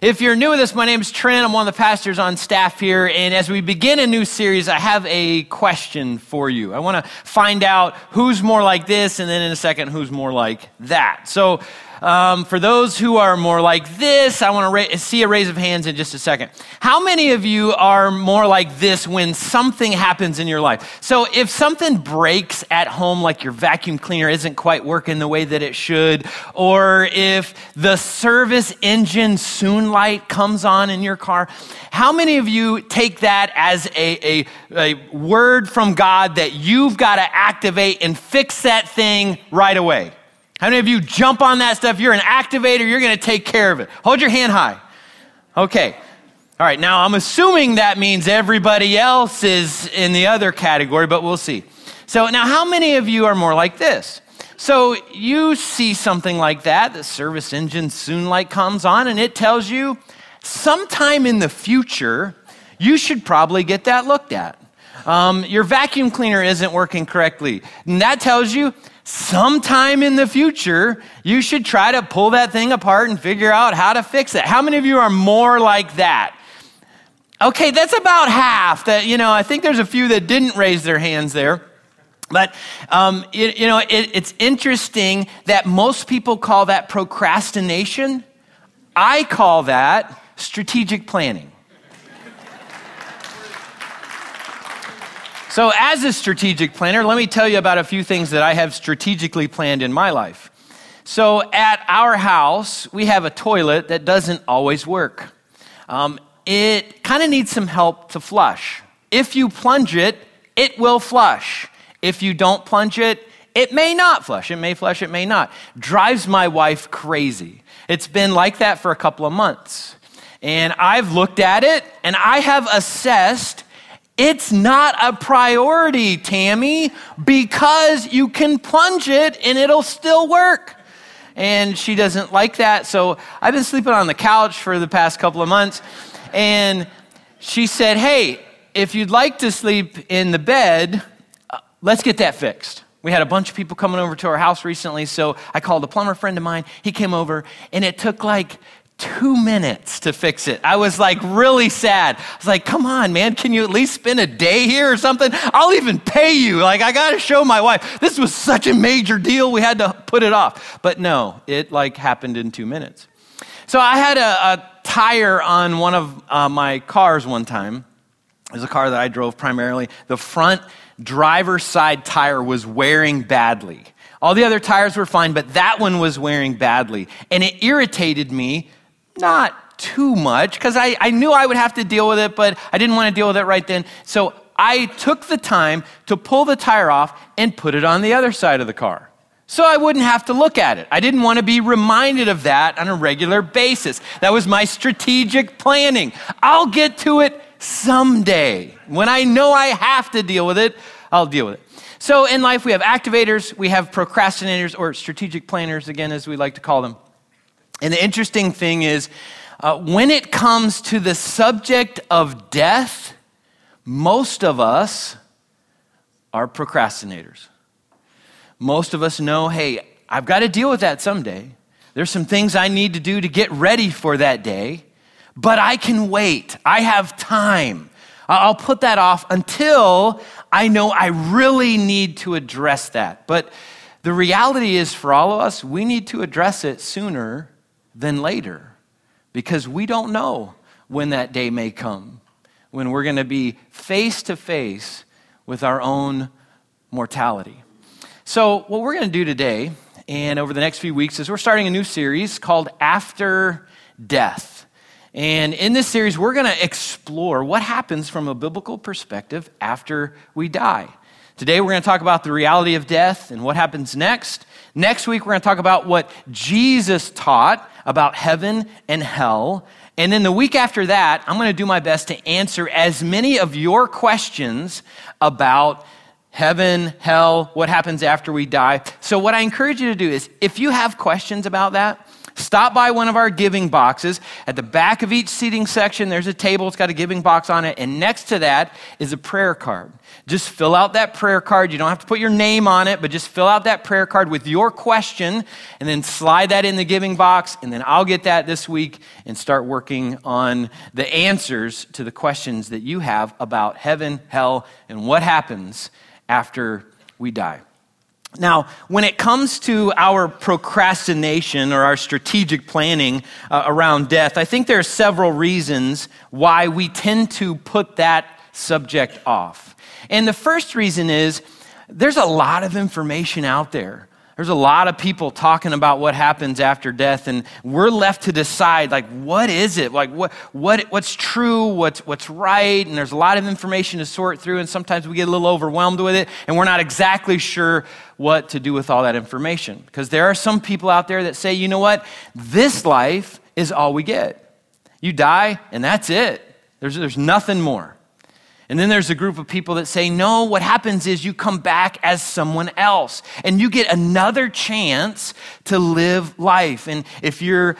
If you're new with us, my name is Trent. I'm one of the pastors on staff here. And as we begin a new series, I have a question for you. I want to find out who's more like this, and then in a second, who's more like that. So, um, for those who are more like this, I want to ra- see a raise of hands in just a second. How many of you are more like this when something happens in your life? So if something breaks at home, like your vacuum cleaner isn't quite working the way that it should, or if the service engine soon light comes on in your car, how many of you take that as a, a, a word from God that you've got to activate and fix that thing right away? How many of you jump on that stuff? You're an activator, you're going to take care of it. Hold your hand high. Okay. All right, now I'm assuming that means everybody else is in the other category, but we'll see. So, now how many of you are more like this? So, you see something like that, the service engine soon light comes on, and it tells you sometime in the future, you should probably get that looked at. Um, your vacuum cleaner isn't working correctly. And that tells you sometime in the future, you should try to pull that thing apart and figure out how to fix it. How many of you are more like that? Okay, that's about half. That you know, I think there's a few that didn't raise their hands there. But um, it, you know, it, it's interesting that most people call that procrastination. I call that strategic planning. So, as a strategic planner, let me tell you about a few things that I have strategically planned in my life. So, at our house, we have a toilet that doesn't always work. Um, it kind of needs some help to flush. If you plunge it, it will flush. If you don't plunge it, it may not flush. It may flush, it may not. Drives my wife crazy. It's been like that for a couple of months. And I've looked at it and I have assessed it's not a priority, Tammy, because you can plunge it and it'll still work. And she doesn't like that. So I've been sleeping on the couch for the past couple of months. And she said, Hey, if you'd like to sleep in the bed, uh, let's get that fixed. We had a bunch of people coming over to our house recently, so I called a plumber friend of mine. He came over, and it took like two minutes to fix it. I was like really sad. I was like, come on, man, can you at least spend a day here or something? I'll even pay you. Like, I got to show my wife. This was such a major deal. We had to put it off. But no, it like happened in two minutes. So I had a, a tire on one of uh, my cars one time. It was a car that I drove primarily. The front driver's side tire was wearing badly. All the other tires were fine, but that one was wearing badly. And it irritated me not too much, because I, I knew I would have to deal with it, but I didn't want to deal with it right then. So I took the time to pull the tire off and put it on the other side of the car. So I wouldn't have to look at it. I didn't want to be reminded of that on a regular basis. That was my strategic planning. I'll get to it someday. When I know I have to deal with it, I'll deal with it. So in life, we have activators, we have procrastinators, or strategic planners, again, as we like to call them. And the interesting thing is, uh, when it comes to the subject of death, most of us are procrastinators. Most of us know, hey, I've got to deal with that someday. There's some things I need to do to get ready for that day, but I can wait. I have time. I'll put that off until I know I really need to address that. But the reality is, for all of us, we need to address it sooner than later because we don't know when that day may come, when we're going to be face to face with our own mortality. So, what we're going to do today and over the next few weeks is we're starting a new series called After Death. And in this series, we're going to explore what happens from a biblical perspective after we die. Today, we're going to talk about the reality of death and what happens next. Next week, we're going to talk about what Jesus taught about heaven and hell. And then the week after that, I'm going to do my best to answer as many of your questions about heaven, hell, what happens after we die. So, what I encourage you to do is if you have questions about that, Stop by one of our giving boxes. At the back of each seating section, there's a table. It's got a giving box on it. And next to that is a prayer card. Just fill out that prayer card. You don't have to put your name on it, but just fill out that prayer card with your question and then slide that in the giving box. And then I'll get that this week and start working on the answers to the questions that you have about heaven, hell, and what happens after we die. Now, when it comes to our procrastination or our strategic planning uh, around death, I think there are several reasons why we tend to put that subject off. And the first reason is there's a lot of information out there. There's a lot of people talking about what happens after death, and we're left to decide, like, what is it? Like, what, what, what's true? What's, what's right? And there's a lot of information to sort through, and sometimes we get a little overwhelmed with it, and we're not exactly sure what to do with all that information. Because there are some people out there that say, you know what? This life is all we get. You die, and that's it. There's, there's nothing more. And then there's a group of people that say, no, what happens is you come back as someone else and you get another chance to live life. And if you're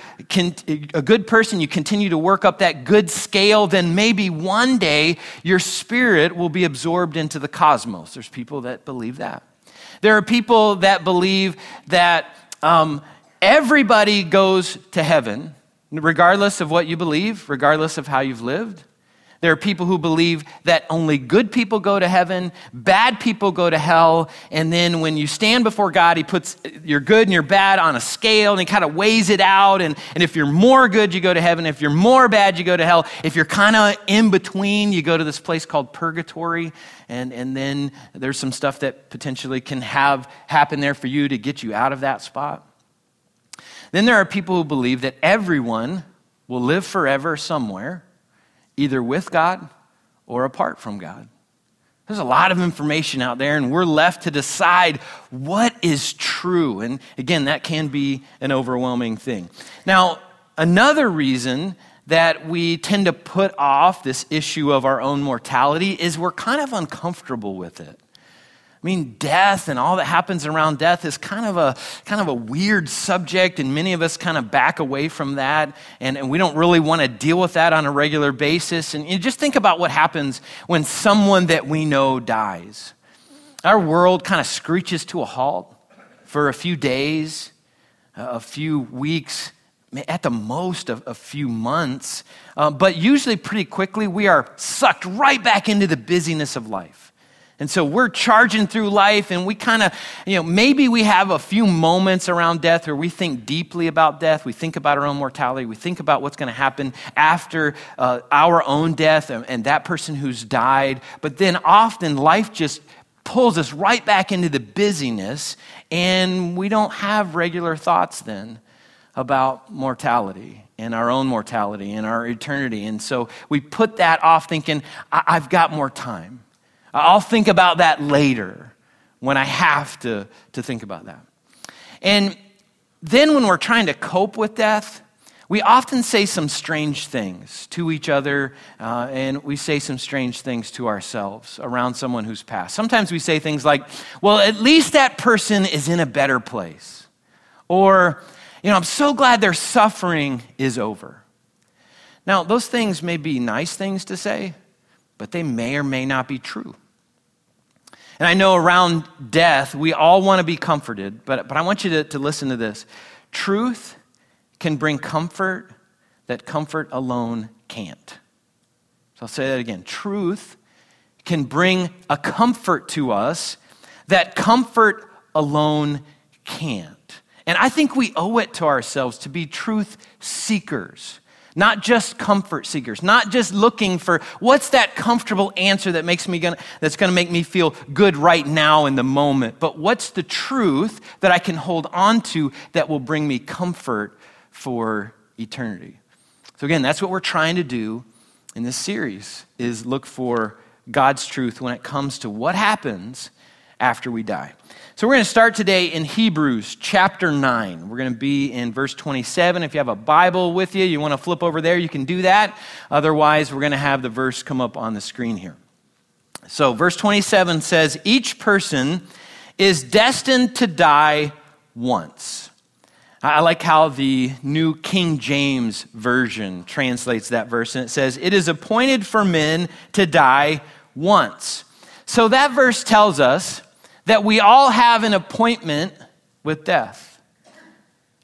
a good person, you continue to work up that good scale, then maybe one day your spirit will be absorbed into the cosmos. There's people that believe that. There are people that believe that um, everybody goes to heaven, regardless of what you believe, regardless of how you've lived. There are people who believe that only good people go to heaven, bad people go to hell, and then when you stand before God, He puts your good and your bad on a scale and He kind of weighs it out. And, and if you're more good, you go to heaven. If you're more bad, you go to hell. If you're kind of in between, you go to this place called purgatory. And, and then there's some stuff that potentially can have happen there for you to get you out of that spot. Then there are people who believe that everyone will live forever somewhere either with God or apart from God. There's a lot of information out there, and we're left to decide what is true. And again, that can be an overwhelming thing. Now, another reason that we tend to put off this issue of our own mortality is we're kind of uncomfortable with it. I mean, death and all that happens around death is kind of a kind of a weird subject, and many of us kind of back away from that, and, and we don't really want to deal with that on a regular basis. And you just think about what happens when someone that we know dies. Our world kind of screeches to a halt for a few days, a few weeks, at the most a, a few months, uh, but usually pretty quickly we are sucked right back into the busyness of life. And so we're charging through life, and we kind of, you know, maybe we have a few moments around death where we think deeply about death. We think about our own mortality. We think about what's going to happen after uh, our own death and, and that person who's died. But then often life just pulls us right back into the busyness, and we don't have regular thoughts then about mortality and our own mortality and our eternity. And so we put that off thinking, I- I've got more time. I'll think about that later when I have to, to think about that. And then when we're trying to cope with death, we often say some strange things to each other, uh, and we say some strange things to ourselves around someone who's passed. Sometimes we say things like, well, at least that person is in a better place. Or, you know, I'm so glad their suffering is over. Now, those things may be nice things to say, but they may or may not be true. And I know around death, we all want to be comforted, but, but I want you to, to listen to this. Truth can bring comfort that comfort alone can't. So I'll say that again. Truth can bring a comfort to us that comfort alone can't. And I think we owe it to ourselves to be truth seekers not just comfort seekers, not just looking for what's that comfortable answer that makes me gonna, that's going to make me feel good right now in the moment, but what's the truth that I can hold on to that will bring me comfort for eternity. So again, that's what we're trying to do in this series is look for God's truth when it comes to what happens after we die. So we're going to start today in Hebrews chapter 9. We're going to be in verse 27. If you have a Bible with you, you want to flip over there, you can do that. Otherwise, we're going to have the verse come up on the screen here. So, verse 27 says, Each person is destined to die once. I like how the New King James Version translates that verse, and it says, It is appointed for men to die once. So that verse tells us that we all have an appointment with death.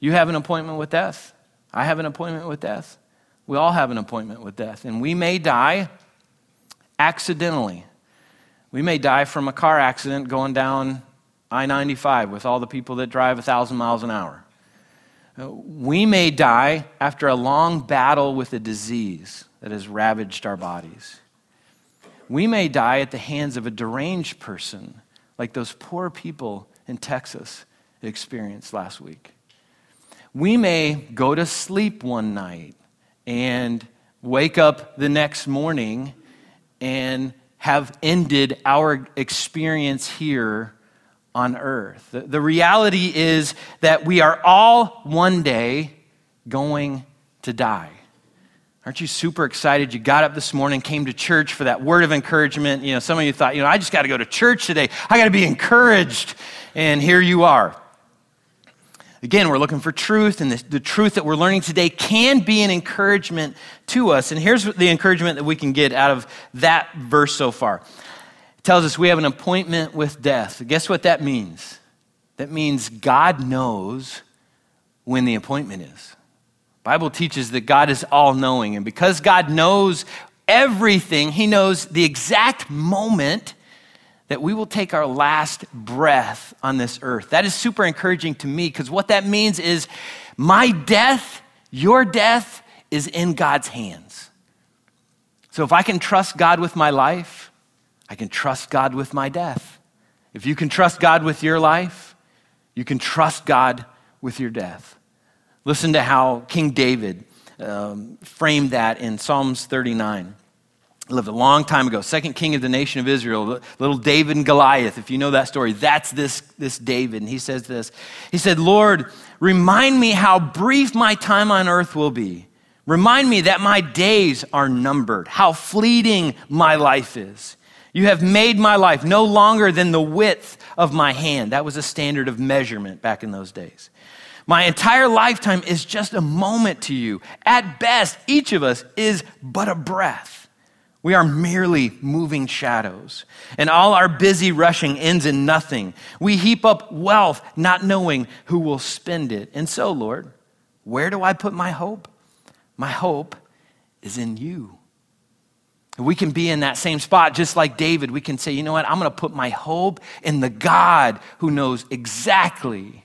You have an appointment with death. I have an appointment with death. We all have an appointment with death. And we may die accidentally. We may die from a car accident going down I 95 with all the people that drive 1,000 miles an hour. We may die after a long battle with a disease that has ravaged our bodies. We may die at the hands of a deranged person, like those poor people in Texas experienced last week. We may go to sleep one night and wake up the next morning and have ended our experience here on earth. The, the reality is that we are all one day going to die. Aren't you super excited? You got up this morning, came to church for that word of encouragement. You know, some of you thought, you know, I just got to go to church today. I got to be encouraged. And here you are. Again, we're looking for truth, and the, the, truth that we're learning today can be an encouragement to us. And here's the encouragement that we can get out of that verse so far it tells us we have an appointment with death. Guess what that means? That means God knows when the appointment is. Bible teaches that God is all knowing and because God knows everything, he knows the exact moment that we will take our last breath on this earth. That is super encouraging to me because what that means is my death, your death is in God's hands. So if I can trust God with my life, I can trust God with my death. If you can trust God with your life, you can trust God with your death. Listen to how King David um, framed that in Psalms 39. He lived a long time ago, second king of the nation of Israel, little David and Goliath. If you know that story, that's this, this David. And he says this He said, Lord, remind me how brief my time on earth will be. Remind me that my days are numbered, how fleeting my life is. You have made my life no longer than the width of my hand. That was a standard of measurement back in those days. My entire lifetime is just a moment to you. At best, each of us is but a breath. We are merely moving shadows, and all our busy rushing ends in nothing. We heap up wealth, not knowing who will spend it. And so, Lord, where do I put my hope? My hope is in you. We can be in that same spot just like David. We can say, you know what? I'm going to put my hope in the God who knows exactly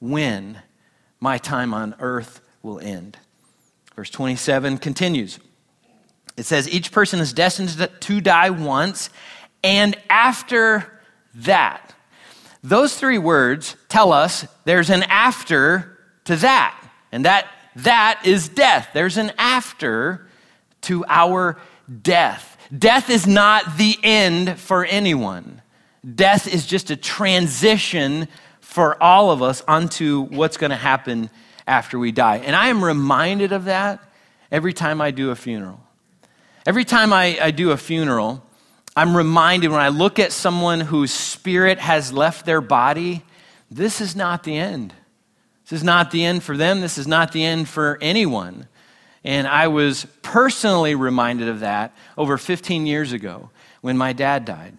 when my time on earth will end. Verse 27 continues. It says, Each person is destined to die once, and after that. Those three words tell us there's an after to that. And that that is death. There's an after to our death. Death is not the end for anyone. Death is just a transition for all of us onto what's going to happen after we die. And I am reminded of that every time I do a funeral. Every time I, I do a funeral, I'm reminded when I look at someone whose spirit has left their body, this is not the end. This is not the end for them. This is not the end for anyone. And I was personally reminded of that over 15 years ago when my dad died.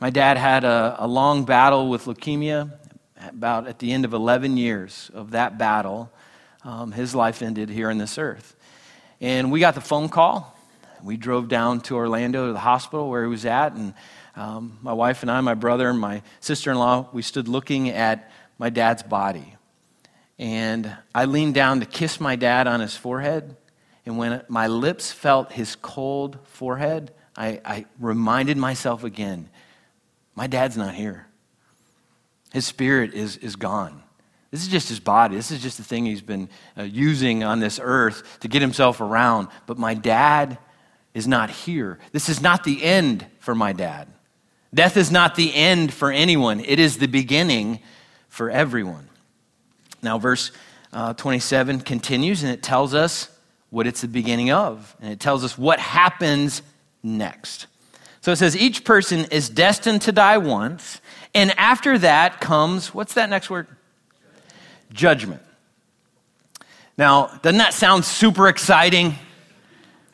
My dad had a, a long battle with leukemia. About at the end of 11 years of that battle, um, his life ended here on this earth. And we got the phone call. We drove down to Orlando to the hospital where he was at. And um, my wife and I, my brother, and my sister in law, we stood looking at my dad's body. And I leaned down to kiss my dad on his forehead. And when my lips felt his cold forehead, I, I reminded myself again my dad's not here. His spirit is, is gone. This is just his body. This is just the thing he's been uh, using on this earth to get himself around. But my dad is not here. This is not the end for my dad. Death is not the end for anyone, it is the beginning for everyone. Now, verse uh, 27 continues and it tells us what it's the beginning of. And it tells us what happens next. So it says each person is destined to die once, and after that comes, what's that next word? Judgment. Now, doesn't that sound super exciting?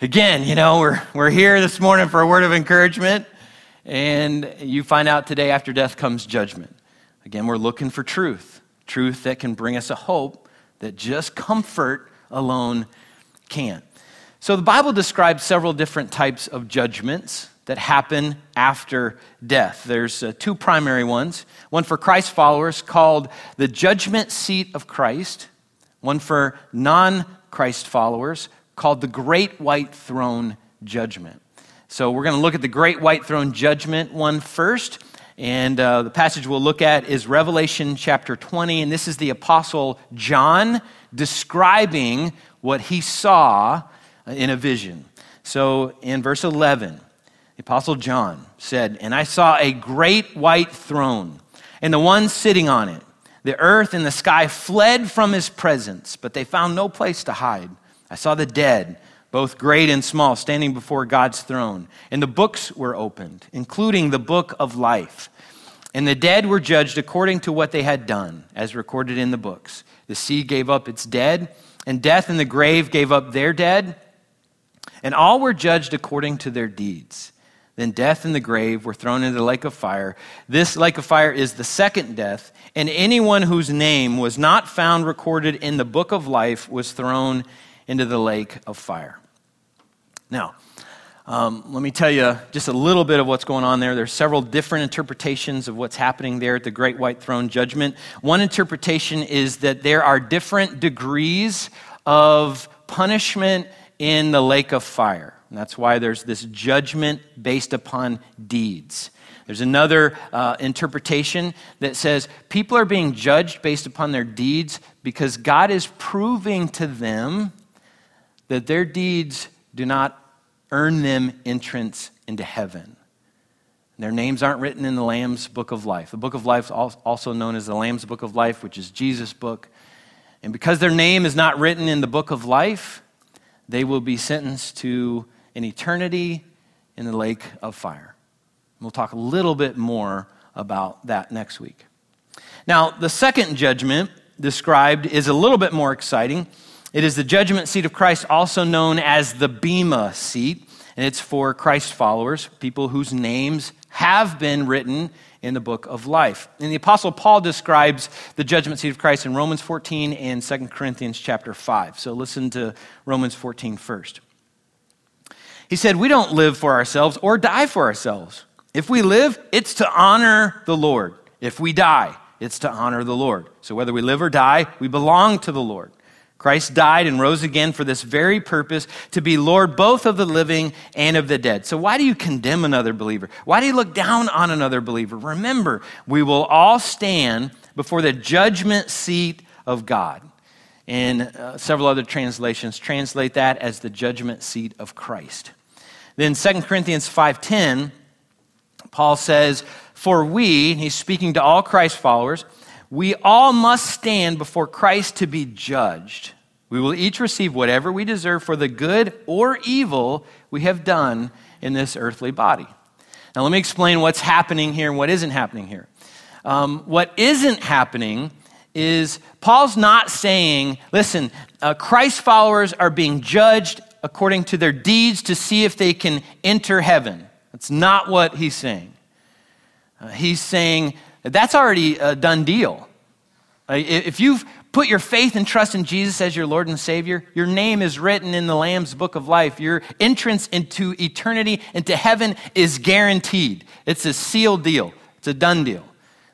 Again, you know, we're, we're here this morning for a word of encouragement, and you find out today after death comes judgment. Again, we're looking for truth, truth that can bring us a hope that just comfort alone can't. So the Bible describes several different types of judgments that happen after death. There's uh, two primary ones one for Christ followers called the judgment seat of Christ, one for non Christ followers called the great white throne judgment. So we're going to look at the great white throne judgment one first. And uh, the passage we'll look at is Revelation chapter 20. And this is the Apostle John describing what he saw in a vision. So in verse 11, the Apostle John said, And I saw a great white throne, and the one sitting on it. The earth and the sky fled from his presence, but they found no place to hide. I saw the dead, both great and small, standing before God's throne, and the books were opened, including the book of life. And the dead were judged according to what they had done, as recorded in the books. The sea gave up its dead, and death and the grave gave up their dead, and all were judged according to their deeds. Then death and the grave were thrown into the lake of fire. This lake of fire is the second death, and anyone whose name was not found recorded in the book of life was thrown into the lake of fire. Now, um, let me tell you just a little bit of what's going on there. There's several different interpretations of what's happening there at the Great White Throne Judgment. One interpretation is that there are different degrees of punishment in the lake of fire. And that's why there's this judgment based upon deeds. There's another uh, interpretation that says people are being judged based upon their deeds because God is proving to them that their deeds do not earn them entrance into heaven. Their names aren't written in the Lamb's book of life. The book of life is also known as the Lamb's book of life, which is Jesus' book. And because their name is not written in the book of life, they will be sentenced to an eternity in the lake of fire. We'll talk a little bit more about that next week. Now, the second judgment described is a little bit more exciting. It is the judgment seat of Christ, also known as the Bema seat, and it's for Christ followers, people whose names have been written in the book of life. And the apostle Paul describes the judgment seat of Christ in Romans 14 and 2 Corinthians chapter 5. So listen to Romans 14 first. He said, "We don't live for ourselves or die for ourselves. If we live, it's to honor the Lord. If we die, it's to honor the Lord. So whether we live or die, we belong to the Lord." Christ died and rose again for this very purpose to be Lord both of the living and of the dead. So, why do you condemn another believer? Why do you look down on another believer? Remember, we will all stand before the judgment seat of God. And uh, several other translations translate that as the judgment seat of Christ. Then 2 Corinthians 5:10 Paul says, "For we, he's speaking to all Christ followers, we all must stand before Christ to be judged. We will each receive whatever we deserve for the good or evil we have done in this earthly body. Now, let me explain what's happening here and what isn't happening here. Um, what isn't happening is Paul's not saying, listen, uh, Christ followers are being judged according to their deeds to see if they can enter heaven. That's not what he's saying. Uh, he's saying that's already a done deal. If you've put your faith and trust in Jesus as your Lord and Savior, your name is written in the Lamb's book of life. Your entrance into eternity, into heaven, is guaranteed. It's a sealed deal, it's a done deal.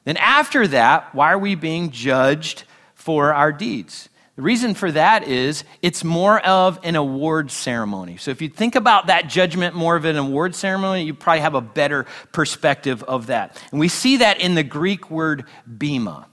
Then, after that, why are we being judged for our deeds? The reason for that is it's more of an award ceremony. So if you think about that judgment more of an award ceremony, you probably have a better perspective of that. And we see that in the Greek word bema.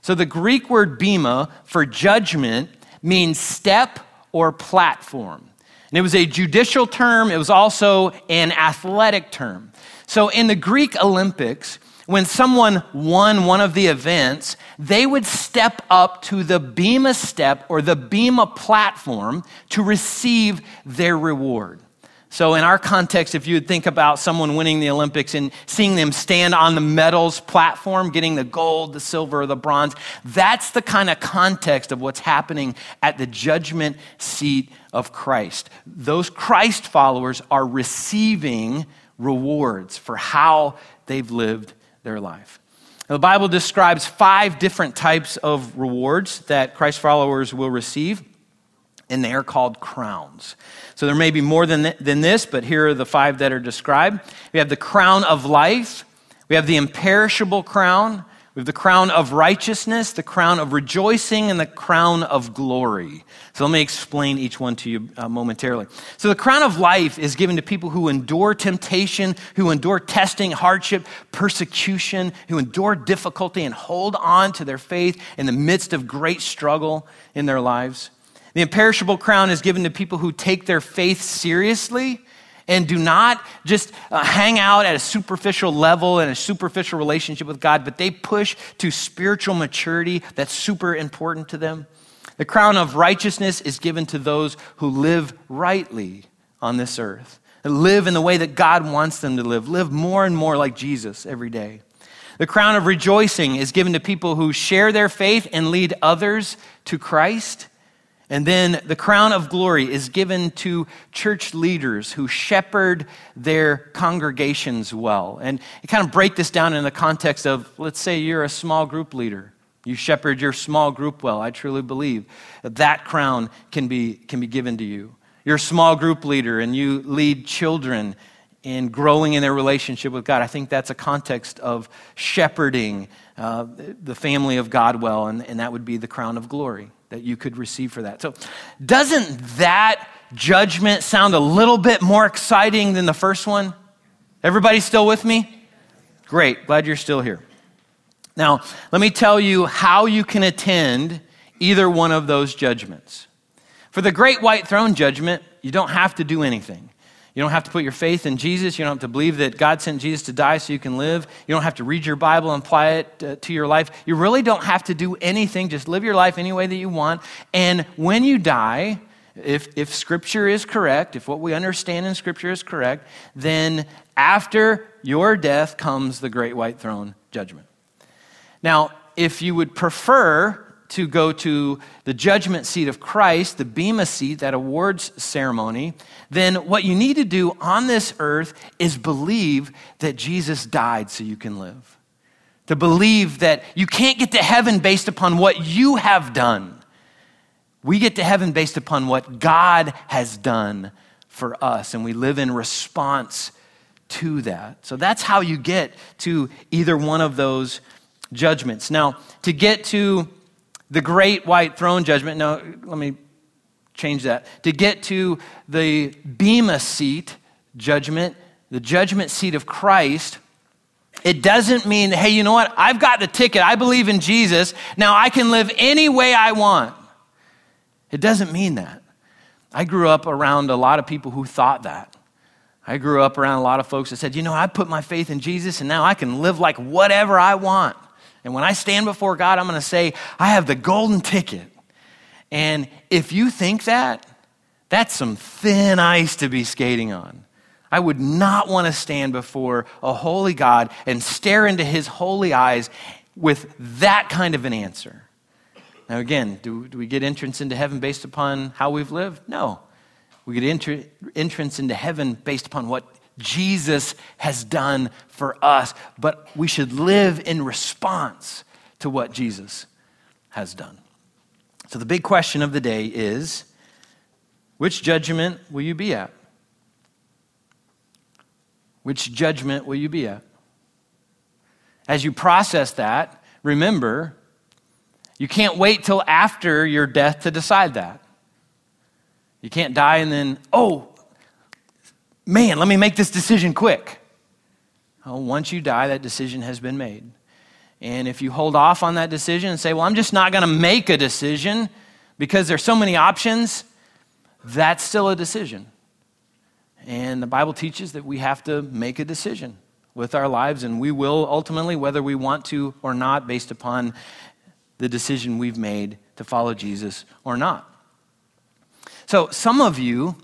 So the Greek word bema for judgment means step or platform. And it was a judicial term, it was also an athletic term. So in the Greek Olympics, when someone won one of the events, they would step up to the Bema step or the Bema platform to receive their reward. So, in our context, if you would think about someone winning the Olympics and seeing them stand on the medals platform, getting the gold, the silver, or the bronze, that's the kind of context of what's happening at the judgment seat of Christ. Those Christ followers are receiving rewards for how they've lived their life. Now, the Bible describes five different types of rewards that Christ followers will receive and they are called crowns. So there may be more than, th- than this, but here are the five that are described. We have the crown of life, we have the imperishable crown, we have the crown of righteousness, the crown of rejoicing, and the crown of glory. So let me explain each one to you uh, momentarily. So the crown of life is given to people who endure temptation, who endure testing, hardship, persecution, who endure difficulty and hold on to their faith in the midst of great struggle in their lives. The imperishable crown is given to people who take their faith seriously and do not just uh, hang out at a superficial level and a superficial relationship with God, but they push to spiritual maturity that's super important to them. The crown of righteousness is given to those who live rightly on this earth, live in the way that God wants them to live, live more and more like Jesus every day. The crown of rejoicing is given to people who share their faith and lead others to Christ. And then the crown of glory is given to church leaders who shepherd their congregations well. And you kind of break this down in the context of, let's say you're a small group leader. You shepherd your small group well. I truly believe that that crown can be, can be given to you. You're a small group leader and you lead children in growing in their relationship with God. I think that's a context of shepherding uh, the family of God well, and, and that would be the crown of glory that you could receive for that. So, doesn't that judgment sound a little bit more exciting than the first one? Everybody still with me? Great, glad you're still here. Now, let me tell you how you can attend either one of those judgments. For the great white throne judgment, you don't have to do anything. You don't have to put your faith in Jesus. You don't have to believe that God sent Jesus to die so you can live. You don't have to read your Bible and apply it uh, to your life. You really don't have to do anything. Just live your life any way that you want. And when you die, if, if Scripture is correct, if what we understand in Scripture is correct, then after your death comes the great white throne judgment. Now, if you would prefer to go to the judgment seat of Christ, the Bema seat, that awards ceremony, then what you need to do on this earth is believe that Jesus died so you can live. To believe that you can't get to heaven based upon what you have done. We get to heaven based upon what God has done for us, and we live in response to that. So that's how you get to either one of those judgments. Now, to get to the great white throne judgment. No, let me change that. To get to the Bema seat judgment, the judgment seat of Christ, it doesn't mean, hey, you know what? I've got the ticket. I believe in Jesus. Now I can live any way I want. It doesn't mean that. I grew up around a lot of people who thought that. I grew up around a lot of folks that said, you know, I put my faith in Jesus and now I can live like whatever I want. And when I stand before God, I'm going to say, I have the golden ticket. And if you think that, that's some thin ice to be skating on. I would not want to stand before a holy God and stare into his holy eyes with that kind of an answer. Now, again, do, do we get entrance into heaven based upon how we've lived? No. We get entr- entrance into heaven based upon what Jesus has done for us, but we should live in response to what Jesus has done. So, the big question of the day is which judgment will you be at? Which judgment will you be at? As you process that, remember, you can't wait till after your death to decide that. You can't die and then, oh, man, let me make this decision quick. Well, once you die, that decision has been made. And if you hold off on that decision and say, well, I'm just not going to make a decision because there's so many options, that's still a decision. And the Bible teaches that we have to make a decision with our lives, and we will ultimately, whether we want to or not, based upon the decision we've made to follow Jesus or not. So, some of you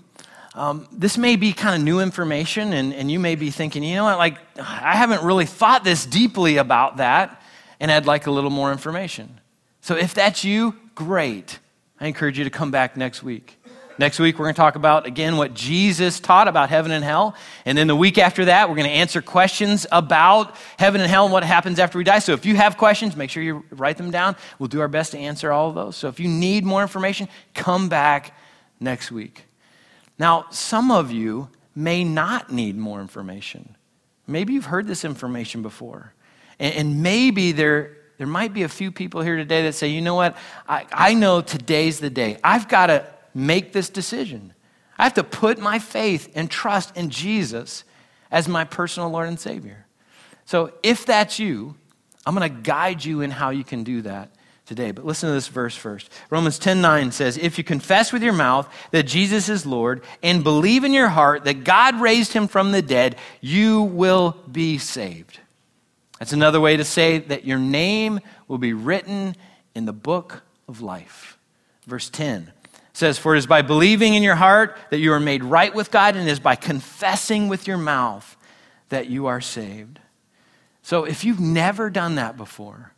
um, this may be kind of new information, and, and you may be thinking, you know what, like, I haven't really thought this deeply about that, and I'd like a little more information. So if that's you, great. I encourage you to come back next week. Next week, we're going to talk about, again, what Jesus taught about heaven and hell. And then the week after that, we're going to answer questions about heaven and hell and what happens after we die. So if you have questions, make sure you write them down. We'll do our best to answer all of those. So if you need more information, come back next week. Now, some of you may not need more information. Maybe you've heard this information before. And, maybe there, there might be a few people here today that say, you know what? I, I know today's the day. I've got to make this decision. I have to put my faith and trust in Jesus as my personal Lord and Savior. So if that's you, I'm going to guide you in how you can do that today. But listen to this verse first. Romans 10 9 says, If you confess with your mouth that Jesus is Lord and believe in your heart that God raised him from the dead, you will be saved. That's another way to say that your name will be written in the book of life. Verse 10 says, For it is by believing in your heart that you are made right with God, and it is by confessing with your mouth that you are saved. So if you've never done that before,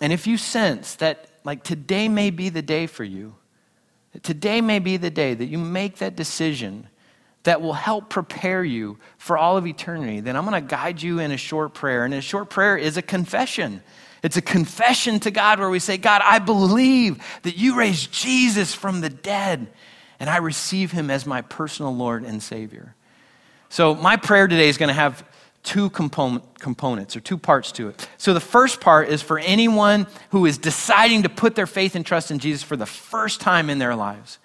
and if you sense that, like, today may be the day for you, today may be the day that you make that decision that will help prepare you for all of eternity, then I'm going to guide you in a short prayer. And a short prayer is a confession. It's a confession to God where we say, God, I believe that you raised Jesus from the dead, and I receive him as my personal Lord and Savior. So, my prayer today is going to have two component, components or two parts to it. So, the first part is for anyone who is deciding to put their faith and trust in Jesus for the first time in their lives.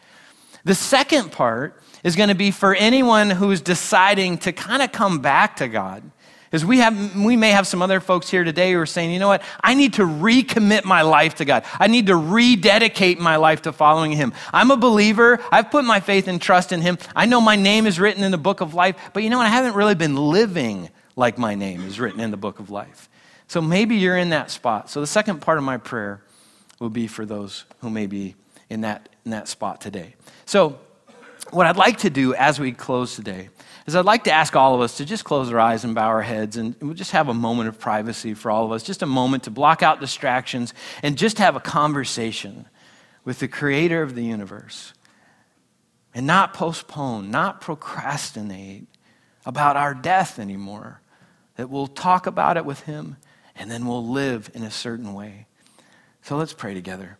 The second part is going to be for anyone who's deciding to kind of come back to God. Because we, have, we may have some other folks here today who are saying, you know what, I need to recommit my life to God. I need to rededicate my life to following Him. I'm a believer. I've put my faith and trust in Him. I know my name is written in the book of life, but you know what, I haven't really been living like my name is written in the book of life. So maybe you're in that spot. So the second part of my prayer will be for those who may be in that, in that spot today. So what I'd like to do as we close today is I'd like to ask all of us to just close our eyes and bow our heads and we'll just have a moment of privacy for all of us, just a moment to block out distractions and just have a conversation with the creator of the universe and not postpone, not procrastinate about our death anymore. That we'll talk about it with him and then we'll live in a certain way. So let's pray together.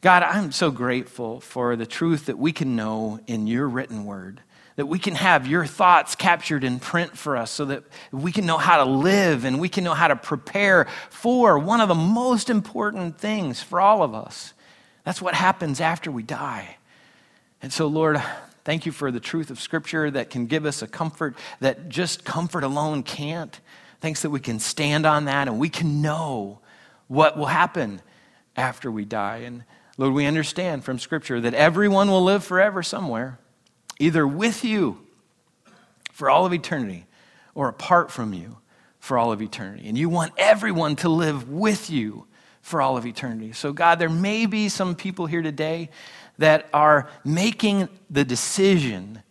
God, I'm so grateful for the truth that we can know in your written word, that we can have your thoughts captured in print for us so that we can know how to live and we can know how to prepare for one of the most important things for all of us. That's what happens after we die. And so, Lord, thank you for the truth of Scripture that can give us a comfort that just comfort alone can't. Thanks that we can stand on that and we can know what will happen after we die. And Lord, we understand from Scripture that everyone will live forever somewhere, either with you for all of eternity or apart from you for all of eternity. And you want everyone to live with you for all of eternity. So, God, there may be some people here today that are making the decision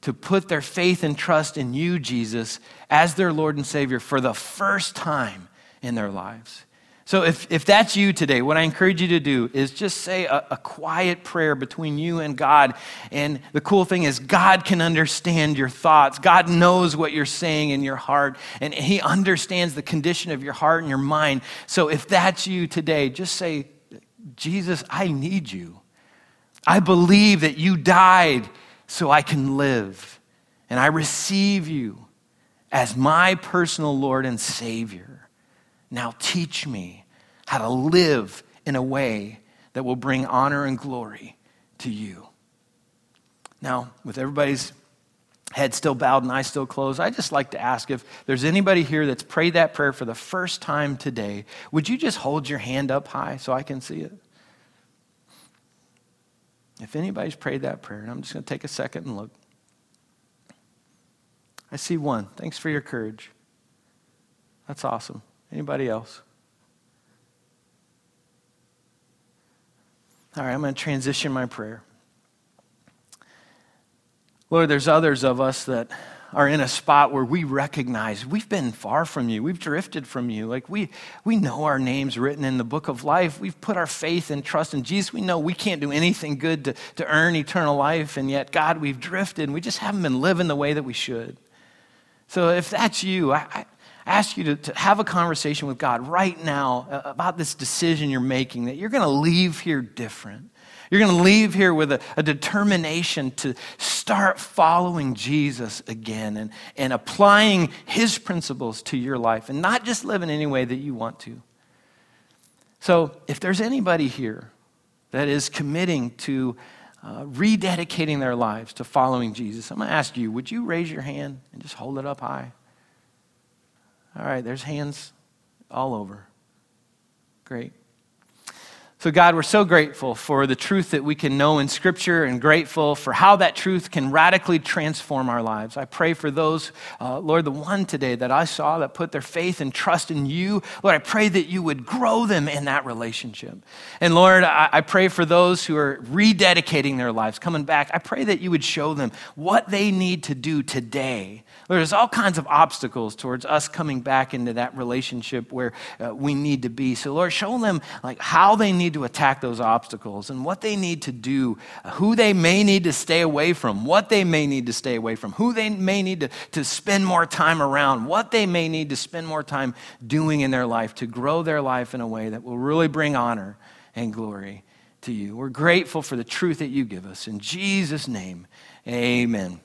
to put their faith and trust in you, Jesus, as their Lord and Savior for the first time in their lives. So, if, if that's you today, what I encourage you to do is just say a, a, quiet prayer between you and God. And the cool thing is, God can understand your thoughts. God knows what you're saying in your heart, and He understands the condition of your heart and your mind. So, if that's you today, just say, Jesus, I need you. I believe that you died so I can live, and I receive you as my personal Lord and Savior. Now teach me how to live in a way that will bring honor and glory to you. Now, with everybody's head still bowed and eyes still closed, I just like to ask if there's anybody here that's prayed that prayer for the first time today, would you just hold your hand up high so I can see it? If anybody's prayed that prayer, and I'm just going to take a second and look. I see one. Thanks for your courage. That's awesome. Anybody else? All right, I'm going to transition my prayer. Lord, there's others of us that are in a spot where we recognize we've been far from you. We've drifted from you. Like we, we know our names written in the book of life. We've put our faith and trust in Jesus. We know we can't do anything good to, to earn eternal life. And yet, God, we've drifted and we just haven't been living the way that we should. So if that's you, I, ask you to, to have a conversation with God right now uh, about this decision you're making that you're going to leave here different. You're going to leave here with a, a, determination to start following Jesus again and, and applying his principles to your life and not just live in any way that you want to. So, if there's anybody here that is committing to uh, rededicating their lives to following Jesus, I'm going to ask you would you raise your hand and just hold it up high? All right, there's hands all over. Great. So, God, we're so grateful for the truth that we can know in Scripture and grateful for how that truth can radically transform our lives. I pray for those, uh, Lord, the one today that I saw that put their faith and trust in you. Lord, I pray that you would grow them in that relationship. And Lord, I, I pray for those who are rededicating their lives, coming back. I pray that you would show them what they need to do today there's all kinds of obstacles towards us coming back into that relationship where uh, we need to be. So, Lord, show them like how they need to attack those obstacles and what they need to do, who they may need to stay away from, what they may need to stay away from, who they may need to, to spend more time around, what they may need to spend more time doing in their life to grow their life in a way that will really bring honor and glory to you. We're grateful for the truth that you give us. In Jesus' name, amen.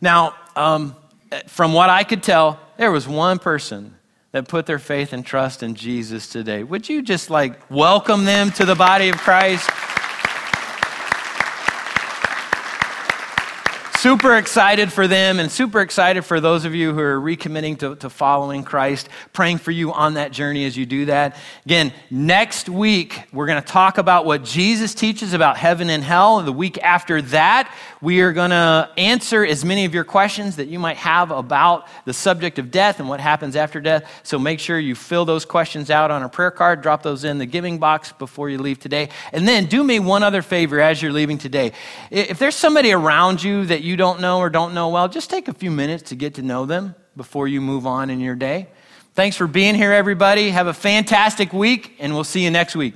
Now, um, from what I could tell, there was one person that put their faith and trust in Jesus today. Would you just like welcome them to the body of Christ? Super excited for them and super excited for those of you who are recommitting to, to following Christ, praying for you on that journey as you do that. Again, next week, we're going to talk about what Jesus teaches about heaven and hell. The week after that, we are going to answer as many of your questions that you might have about the subject of death and what happens after death. So make sure you fill those questions out on a prayer card, drop those in the giving box before you leave today. And then do me one other favor as you're leaving today. If there's somebody around you that you don't know or don't know well, just take a few minutes to get to know them before you move on in your day. Thanks for being here, everybody. Have a fantastic week, and we'll see you next week.